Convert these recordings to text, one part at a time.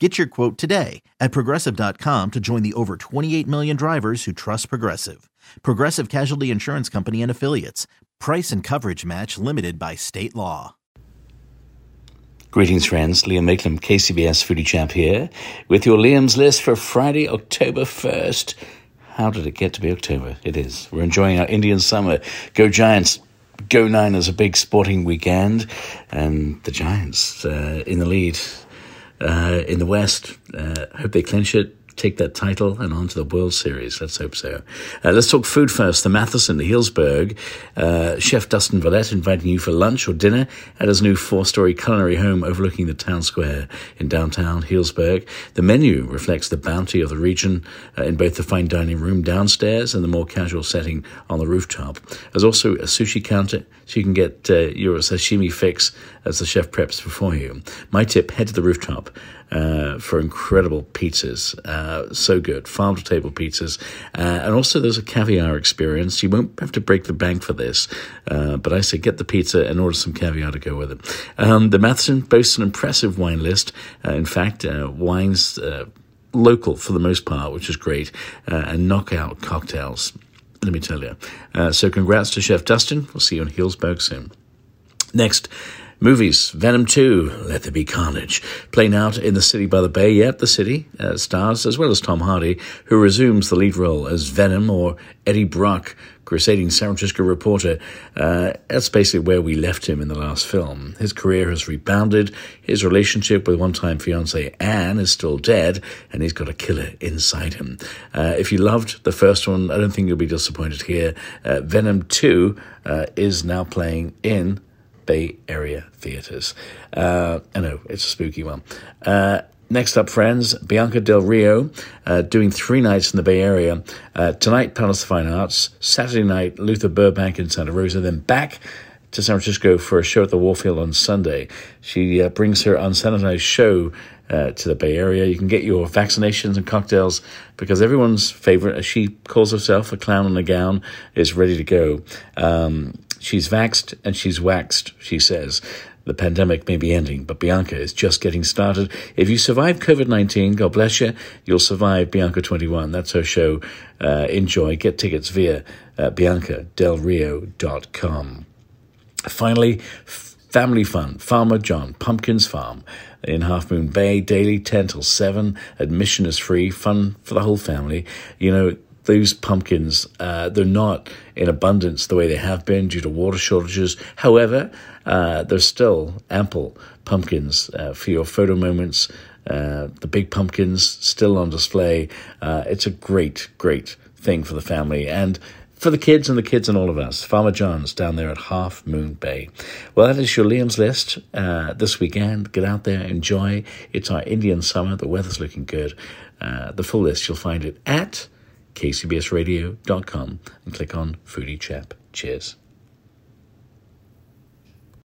Get your quote today at progressive.com to join the over 28 million drivers who trust Progressive. Progressive Casualty Insurance Company and Affiliates. Price and coverage match limited by state law. Greetings, friends. Liam Mayclem, KCBS Foodie Chap here, with your Liam's list for Friday, October 1st. How did it get to be October? It is. We're enjoying our Indian summer. Go Giants. Go Niners, a big sporting weekend, and the Giants uh, in the lead uh, in the West. Uh, hope they clinch it take that title and on to the World Series. Let's hope so. Uh, let's talk food first. The Matheson, Healdsburg. Uh, Chef Dustin Valette inviting you for lunch or dinner at his new four-story culinary home overlooking the town square in downtown Healdsburg. The menu reflects the bounty of the region uh, in both the fine dining room downstairs and the more casual setting on the rooftop. There's also a sushi counter so you can get uh, your sashimi fix as the chef preps for you. My tip, head to the rooftop uh, for incredible pizzas. Uh, so good. Farm to table pizzas. Uh, and also, there's a caviar experience. You won't have to break the bank for this, uh, but I say get the pizza and order some caviar to go with it. Um, the Matheson boasts an impressive wine list. Uh, in fact, uh, wines local for the most part, which is great, and knockout cocktails. Let me tell you. so, congrats to Chef Dustin. We'll see you in Healdsburg soon. Next, Movies Venom 2, Let There Be Carnage, playing out in the city by the bay, yet the city uh, stars, as well as Tom Hardy, who resumes the lead role as Venom or Eddie Brock, crusading San Francisco reporter. Uh, that's basically where we left him in the last film. His career has rebounded, his relationship with one time fiancee Anne is still dead, and he's got a killer inside him. Uh, if you loved the first one, I don't think you'll be disappointed here. Uh, Venom 2 uh, is now playing in Bay Area theaters. Uh, I know, it's a spooky one. Uh, next up, friends, Bianca Del Rio uh, doing three nights in the Bay Area. Uh, tonight, Palace of Fine Arts. Saturday night, Luther Burbank in Santa Rosa. Then back to San Francisco for a show at the Warfield on Sunday. She uh, brings her unsanitized show uh, to the Bay Area. You can get your vaccinations and cocktails because everyone's favorite, as she calls herself, a clown in a gown, is ready to go. Um, She's vaxed and she's waxed, she says. The pandemic may be ending, but Bianca is just getting started. If you survive COVID 19, God bless you, you'll survive Bianca 21. That's her show. Uh, enjoy. Get tickets via uh, biancadelrio.com. Finally, family fun. Farmer John, Pumpkins Farm in Half Moon Bay, daily 10 till 7. Admission is free, fun for the whole family. You know, those pumpkins, uh, they're not in abundance the way they have been due to water shortages. However, uh, there's still ample pumpkins uh, for your photo moments. Uh, the big pumpkins still on display. Uh, it's a great, great thing for the family and for the kids and the kids and all of us. Farmer John's down there at Half Moon Bay. Well, that is your Liam's list uh, this weekend. Get out there, enjoy. It's our Indian summer. The weather's looking good. the full list, you'll find it at kcbsradio.com and click on Foodie Chap. Cheers.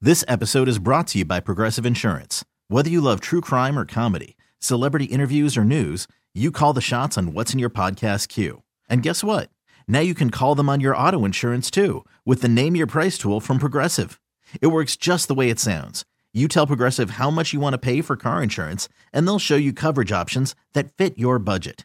This episode is brought to you by Progressive Insurance. Whether you love true crime or comedy, celebrity interviews or news, you call the shots on what's in your podcast queue. And guess what? Now you can call them on your auto insurance too with the Name Your Price tool from Progressive. It works just the way it sounds. You tell Progressive how much you want to pay for car insurance, and they'll show you coverage options that fit your budget.